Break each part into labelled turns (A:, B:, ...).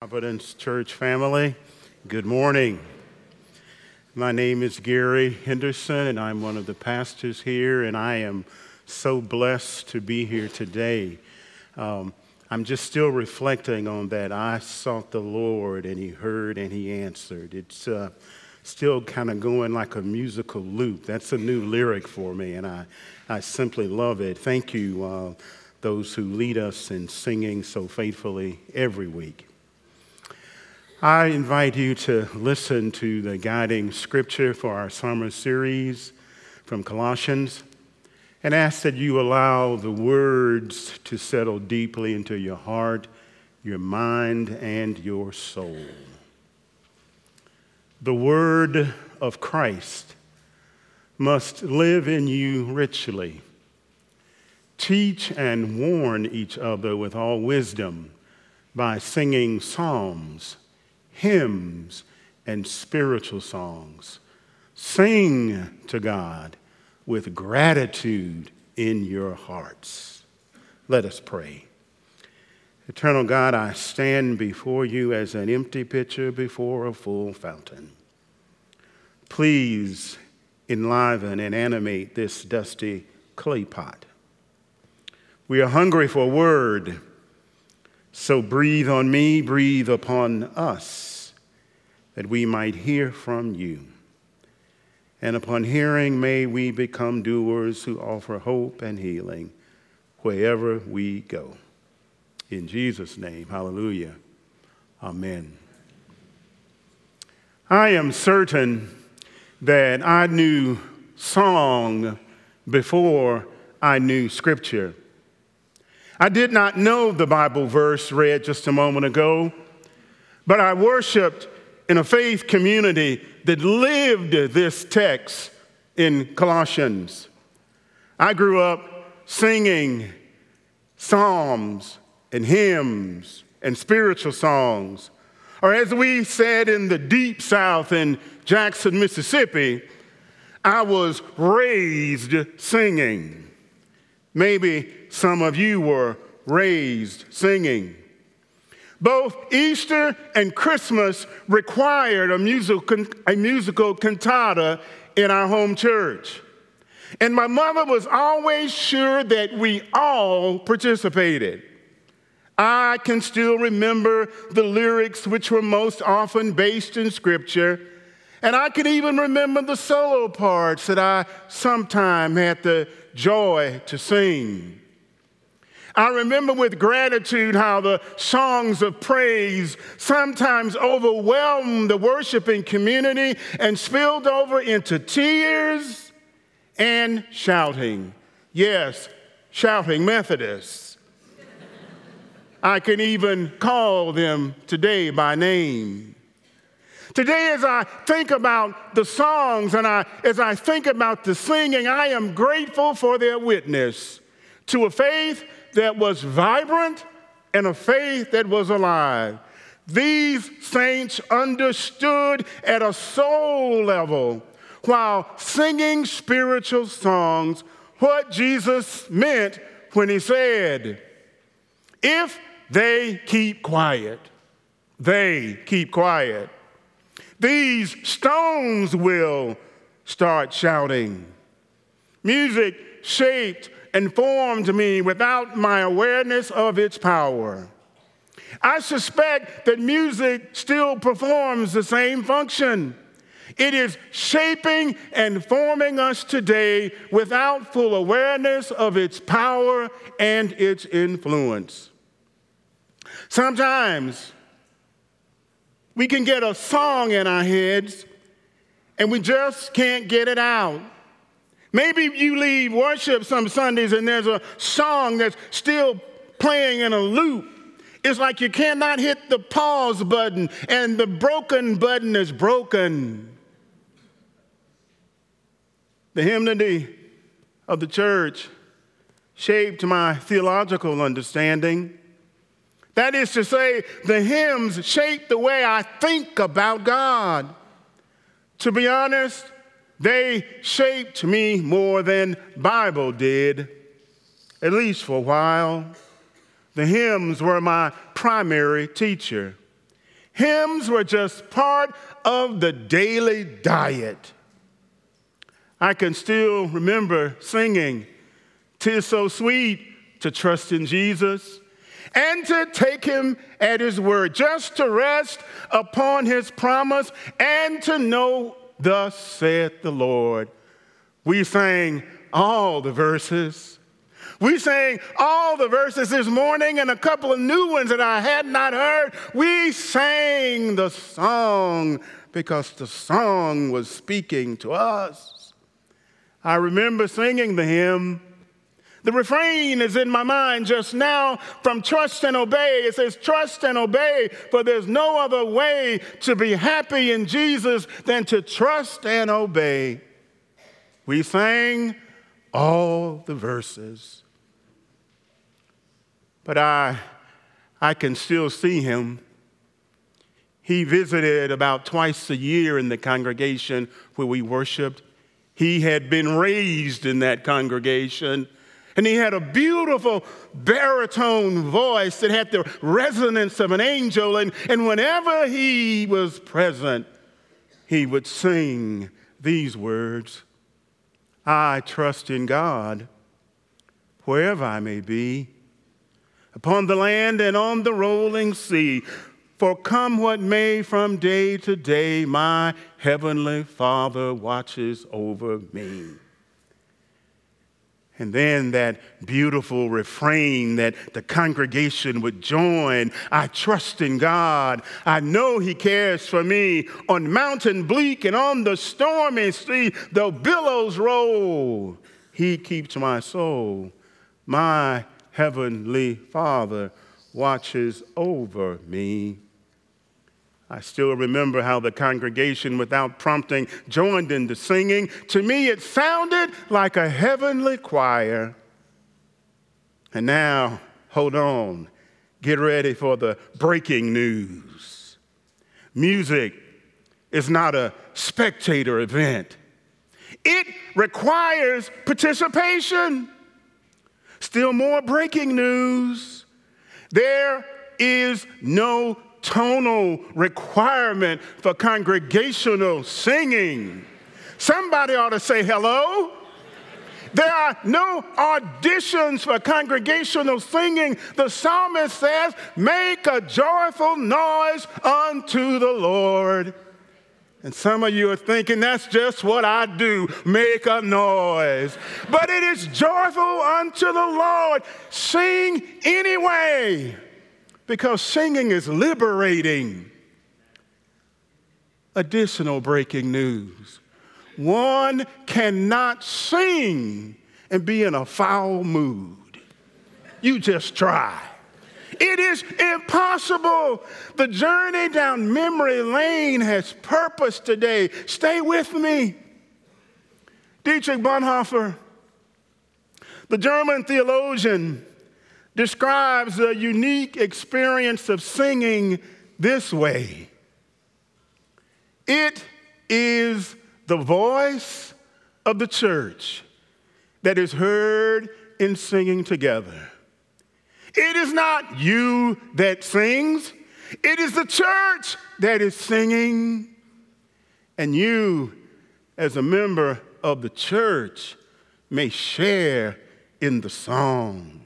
A: Providence Church family, good morning. My name is Gary Henderson, and I'm one of the pastors here, and I am so blessed to be here today. Um, I'm just still reflecting on that. I sought the Lord, and He heard and He answered. It's uh, still kind of going like a musical loop. That's a new lyric for me, and I, I simply love it. Thank you, uh, those who lead us in singing so faithfully every week. I invite you to listen to the guiding scripture for our summer series from Colossians and ask that you allow the words to settle deeply into your heart, your mind, and your soul. The word of Christ must live in you richly. Teach and warn each other with all wisdom by singing psalms hymns, and spiritual songs. Sing to God with gratitude in your hearts. Let us pray. Eternal God, I stand before you as an empty pitcher before a full fountain. Please enliven and animate this dusty clay pot. We are hungry for a word, so breathe on me, breathe upon us that we might hear from you. And upon hearing, may we become doers who offer hope and healing wherever we go. In Jesus' name, hallelujah. Amen. I am certain that I knew song before I knew scripture. I did not know the Bible verse read just a moment ago, but I worshiped in a faith community that lived this text in Colossians. I grew up singing psalms and hymns and spiritual songs. Or as we said in the deep south in Jackson, Mississippi, I was raised singing. Maybe some of you were raised singing. Both Easter and Christmas required a musical, a musical cantata in our home church. And my mother was always sure that we all participated. I can still remember the lyrics, which were most often based in scripture. And I can even remember the solo parts that I sometime had the joy to sing. I remember with gratitude how the songs of praise sometimes overwhelmed the worshiping community and spilled over into tears and shouting. Yes, shouting Methodists. I can even call them today by name. Today, as I think about the songs and I, as I think about the singing, I am grateful for their witness to a faith that was vibrant and a faith that was alive. These saints understood at a soul level while singing spiritual songs what Jesus meant when he said, If they keep quiet, they keep quiet. These stones will start shouting. Music shaped and formed me without my awareness of its power. I suspect that music still performs the same function. It is shaping and forming us today without full awareness of its power and its influence. Sometimes we can get a song in our heads and we just can't get it out. Maybe you leave worship some Sundays and there's a song that's still playing in a loop. It's like you cannot hit the pause button and the broken button is broken. The hymnody of the church shaped my theological understanding. That is to say, the hymns shape the way I think about God. To be honest, they shaped me more than Bible did, at least for a while. The hymns were my primary teacher. Hymns were just part of the daily diet. I can still remember singing, Tis so sweet to trust in Jesus and to take him at his word, just to rest upon his promise and to know, Thus saith the Lord. We sang all the verses. We sang all the verses this morning and a couple of new ones that I had not heard. We sang the song because the song was speaking to us. I remember singing the hymn. The refrain is in my mind just now from Trust and Obey. It says, Trust and obey, for there's no other way to be happy in Jesus than to trust and obey. We sang all the verses. But I, I can still see him. He visited about twice a year in the congregation where we worshiped. He had been raised in that congregation. And he had a beautiful baritone voice that had the resonance of an angel. And, and whenever he was present, he would sing these words I trust in God wherever I may be, upon the land and on the rolling sea. For come what may from day to day, my heavenly Father watches over me. And then that beautiful refrain that the congregation would join I trust in God. I know He cares for me. On mountain bleak and on the stormy sea, the billows roll, He keeps my soul. My heavenly Father watches over me. I still remember how the congregation, without prompting, joined in the singing. To me, it sounded like a heavenly choir. And now, hold on, get ready for the breaking news. Music is not a spectator event, it requires participation. Still more breaking news. There is no tonal requirement for congregational singing. Somebody ought to say hello. There are no auditions for congregational singing. The psalmist says, Make a joyful noise unto the Lord. And some of you are thinking that's just what I do make a noise. But it is joyful unto the Lord. Sing anyway because singing is liberating. Additional breaking news one cannot sing and be in a foul mood. You just try. It is impossible. The journey down memory lane has purpose today. Stay with me. Dietrich Bonhoeffer, the German theologian, describes a unique experience of singing this way It is the voice of the church that is heard in singing together. It is not you that sings, it is the church that is singing. And you, as a member of the church, may share in the song.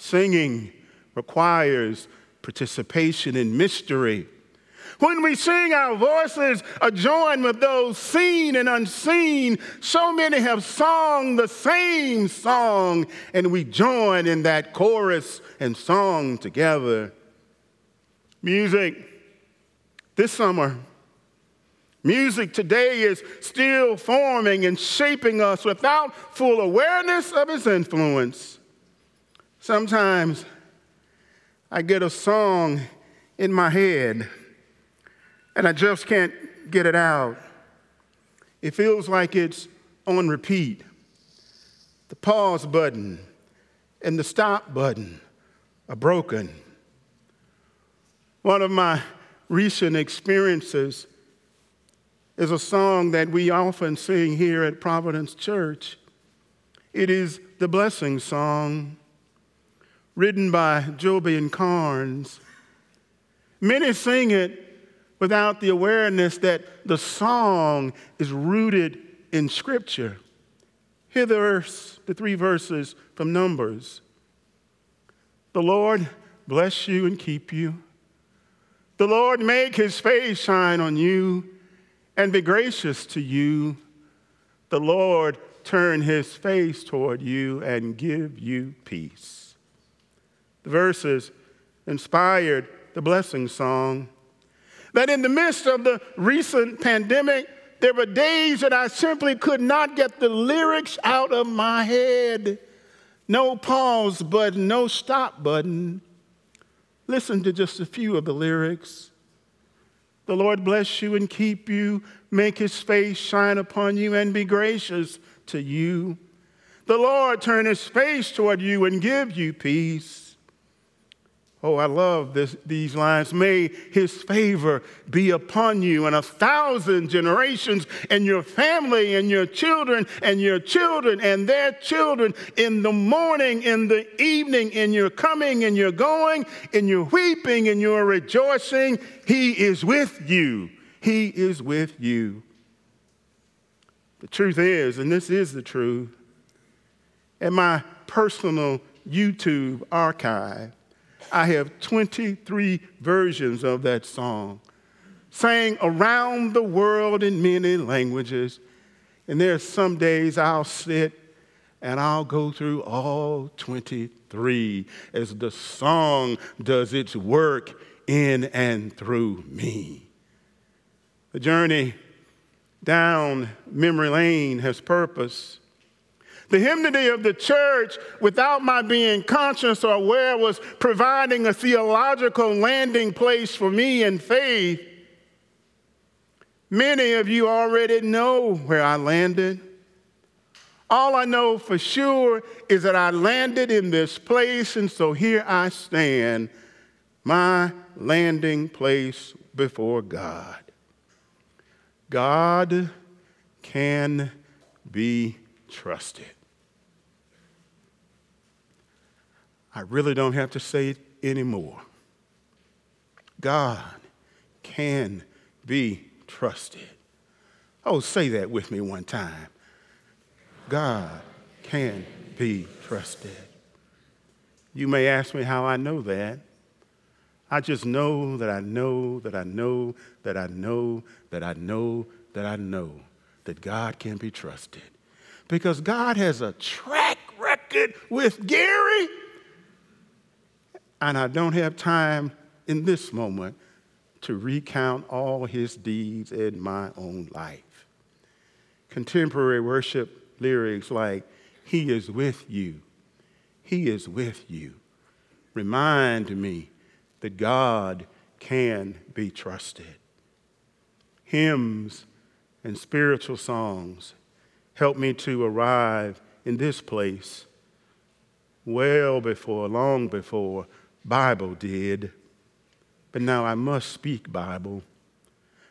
A: Singing requires participation in mystery. When we sing, our voices are joined with those seen and unseen. So many have sung the same song, and we join in that chorus and song together. Music this summer, music today is still forming and shaping us without full awareness of its influence. Sometimes I get a song in my head and I just can't get it out. It feels like it's on repeat. The pause button and the stop button are broken. One of my recent experiences is a song that we often sing here at Providence Church. It is the blessing song written by Jobe and Carnes. Many sing it without the awareness that the song is rooted in Scripture. Hear the verse, the three verses from Numbers. The Lord bless you and keep you. The Lord make his face shine on you and be gracious to you. The Lord turn his face toward you and give you peace. The verses inspired the blessing song that in the midst of the recent pandemic, there were days that I simply could not get the lyrics out of my head. No pause button, no stop button. Listen to just a few of the lyrics. The Lord bless you and keep you, make his face shine upon you and be gracious to you. The Lord turn his face toward you and give you peace. Oh, I love this, these lines. May his favor be upon you and a thousand generations, and your family, and your children, and your children, and their children, in the morning, in the evening, in your coming, in your going, in your weeping, in your rejoicing. He is with you. He is with you. The truth is, and this is the truth, in my personal YouTube archive, I have 23 versions of that song, sang around the world in many languages. And there are some days I'll sit and I'll go through all 23 as the song does its work in and through me. The journey down memory lane has purpose. The hymnody of the church, without my being conscious or aware, was providing a theological landing place for me in faith. Many of you already know where I landed. All I know for sure is that I landed in this place, and so here I stand, my landing place before God. God can be trusted. I really don't have to say it anymore. God can be trusted. Oh, say that with me one time. God can be trusted. You may ask me how I know that. I just know that I know that I know that I know that I know that I know that God can be trusted. Because God has a track record with Gary and I don't have time in this moment to recount all his deeds in my own life. Contemporary worship lyrics like, He is with you, He is with you, remind me that God can be trusted. Hymns and spiritual songs help me to arrive in this place well before, long before Bible did, but now I must speak Bible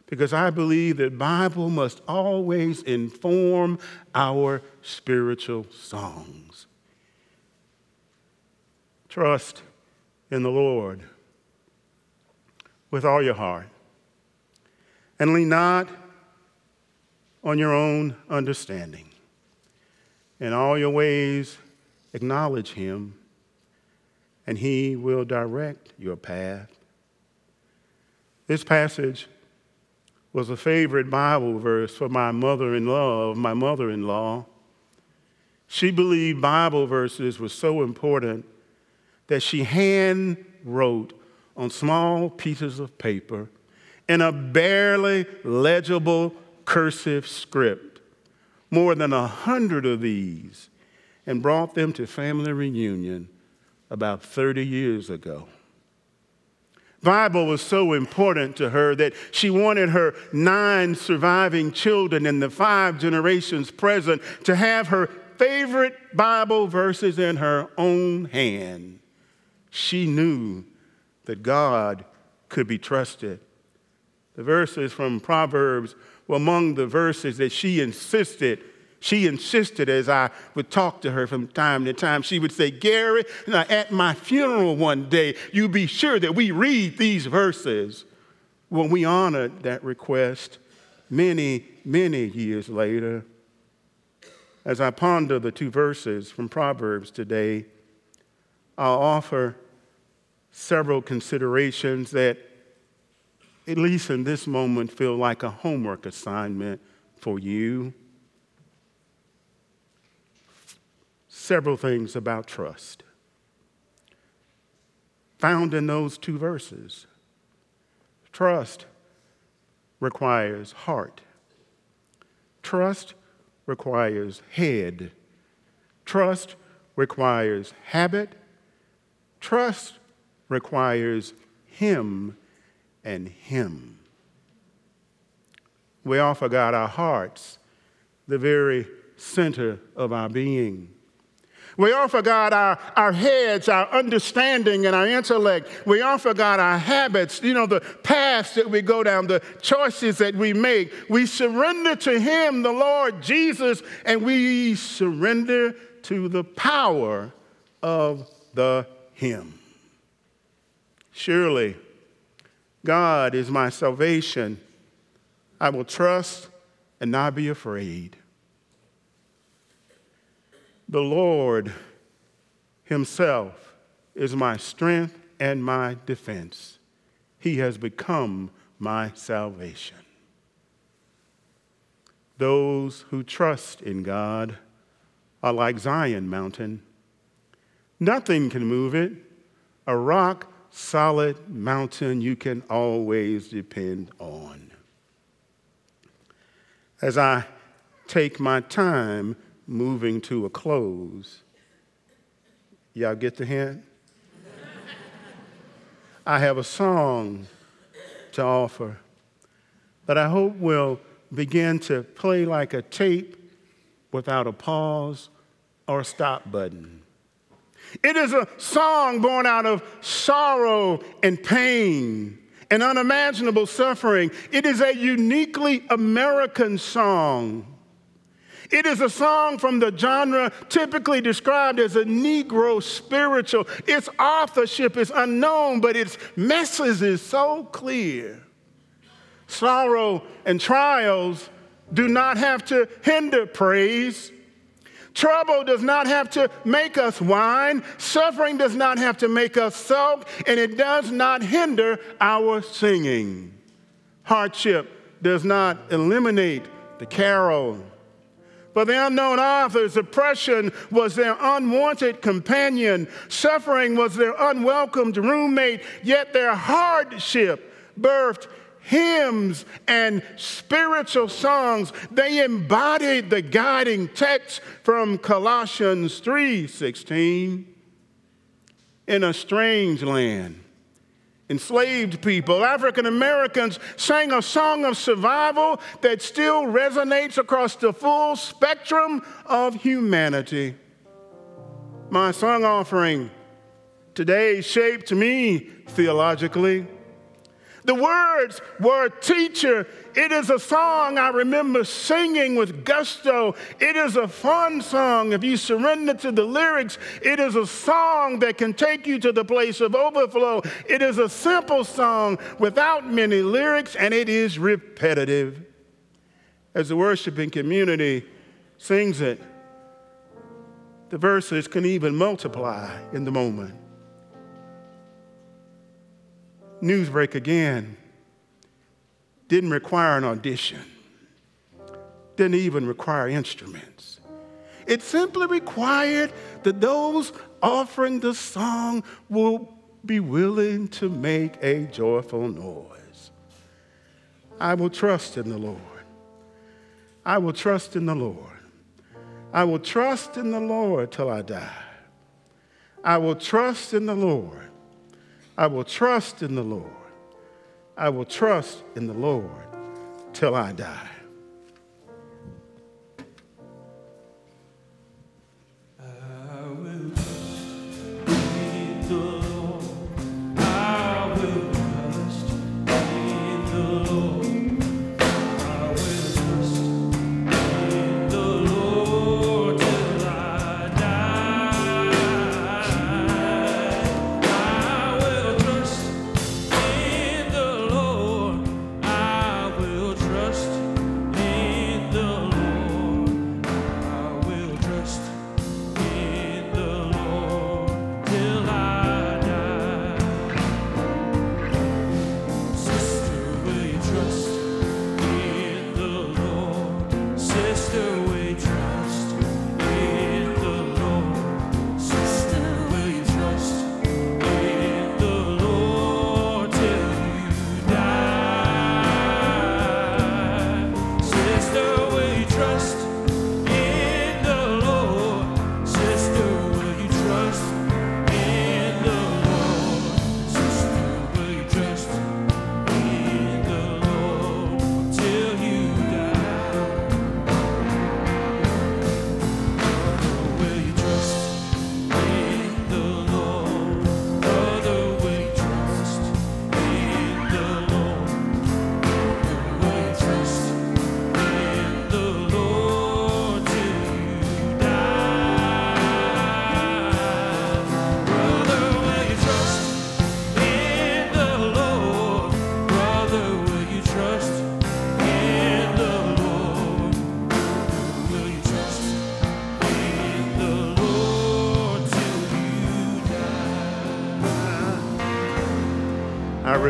A: because I believe that Bible must always inform our spiritual songs. Trust in the Lord with all your heart and lean not on your own understanding. In all your ways, acknowledge him and He will direct your path. This passage was a favorite Bible verse for my mother in law, my mother in law. She believed Bible verses were so important that she hand wrote on small pieces of paper in a barely legible cursive script more than a hundred of these and brought them to family reunion about 30 years ago. Bible was so important to her that she wanted her nine surviving children and the five generations present to have her favorite Bible verses in her own hand. She knew that God could be trusted. The verses from Proverbs were among the verses that she insisted She insisted as I would talk to her from time to time, she would say, Gary, at my funeral one day, you be sure that we read these verses. When we honored that request many, many years later, as I ponder the two verses from Proverbs today, I'll offer several considerations that, at least in this moment, feel like a homework assignment for you. Several things about trust found in those two verses. Trust requires heart. Trust requires head. Trust requires habit. Trust requires him and hymn. We offer God our hearts, the very center of our being. We offer God our, our heads, our understanding, and our intellect. We offer God our habits, you know, the paths that we go down, the choices that we make. We surrender to Him, the Lord Jesus, and we surrender to the power of the hymn. Surely, God is my salvation. I will trust and not be afraid. The Lord Himself is my strength and my defense. He has become my salvation. Those who trust in God are like Zion Mountain. Nothing can move it. A rock solid mountain you can always depend on. As I take my time moving to a close. Y'all get the hint? I have a song to offer that I hope will begin to play like a tape without a pause or a stop button. It is a song born out of sorrow and pain and unimaginable suffering. It is a uniquely American song it is a song from the genre typically described as a Negro spiritual. Its authorship is unknown, but its message is so clear. Sorrow and trials do not have to hinder praise. Trouble does not have to make us whine. Suffering does not have to make us sulk, and it does not hinder our singing. Hardship does not eliminate the carol. For the unknown authors, oppression was their unwanted companion, suffering was their unwelcomed roommate, yet their hardship birthed hymns and spiritual songs. They embodied the guiding text from Colossians 3:16. In a strange land, enslaved people, African Americans, sang a song of survival that still resonates across the full spectrum of humanity. My song offering today shaped me theologically. The words were teacher. It is a song I remember singing with gusto. It is a fun song. If you surrender to the lyrics, it is a song that can take you to the place of overflow. It is a simple song without many lyrics, and it is repetitive. As the worshiping community sings it, the verses can even multiply in the moment. Newsbreak again didn't require an audition, didn't even require instruments. It simply required that those offering the song will be willing to make a joyful noise. I will trust in the Lord. I will trust in the Lord. I will trust in the Lord till I die. I will trust in the Lord I will trust in the Lord. I will trust in the Lord till I die.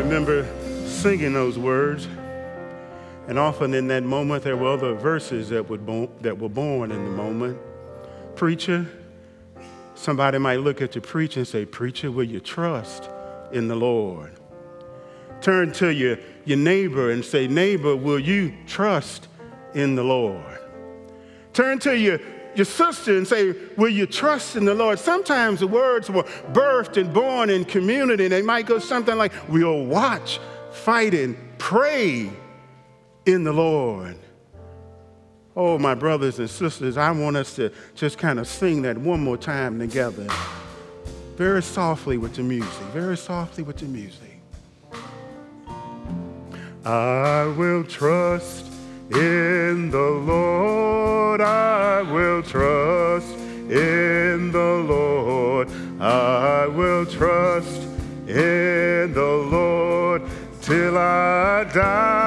A: Remember singing those words. And often in that moment, there were other verses that, would bo- that were born in the moment. Preacher, somebody might look at the preacher and say, Preacher, will you trust in the Lord? Turn to your, your neighbor and say, Neighbor, will you trust in the Lord? Turn to your, your sister and say, Will you trust in the Lord? Sometimes the words were birthed and born in community. They might go something like, We'll watch, fight, and pray in the Lord. Oh, my brothers and sisters, I want us to just kind of sing that one more time together. Very softly with the music, very softly with the music. I will trust in the Lord, I will trust in the Lord, I will trust in the Lord till I die.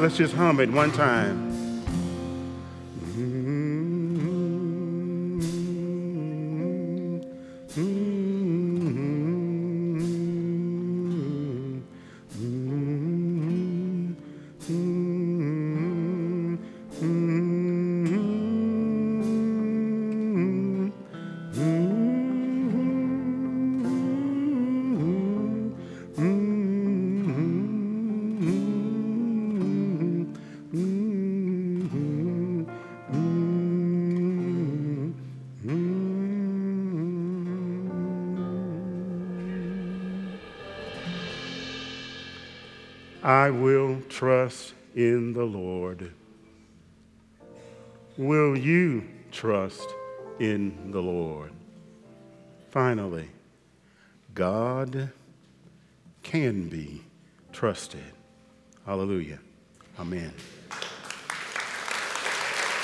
A: Let's just hum it one time. I will trust in the Lord. Will you trust in the Lord? Finally, God can be trusted. Hallelujah. Amen.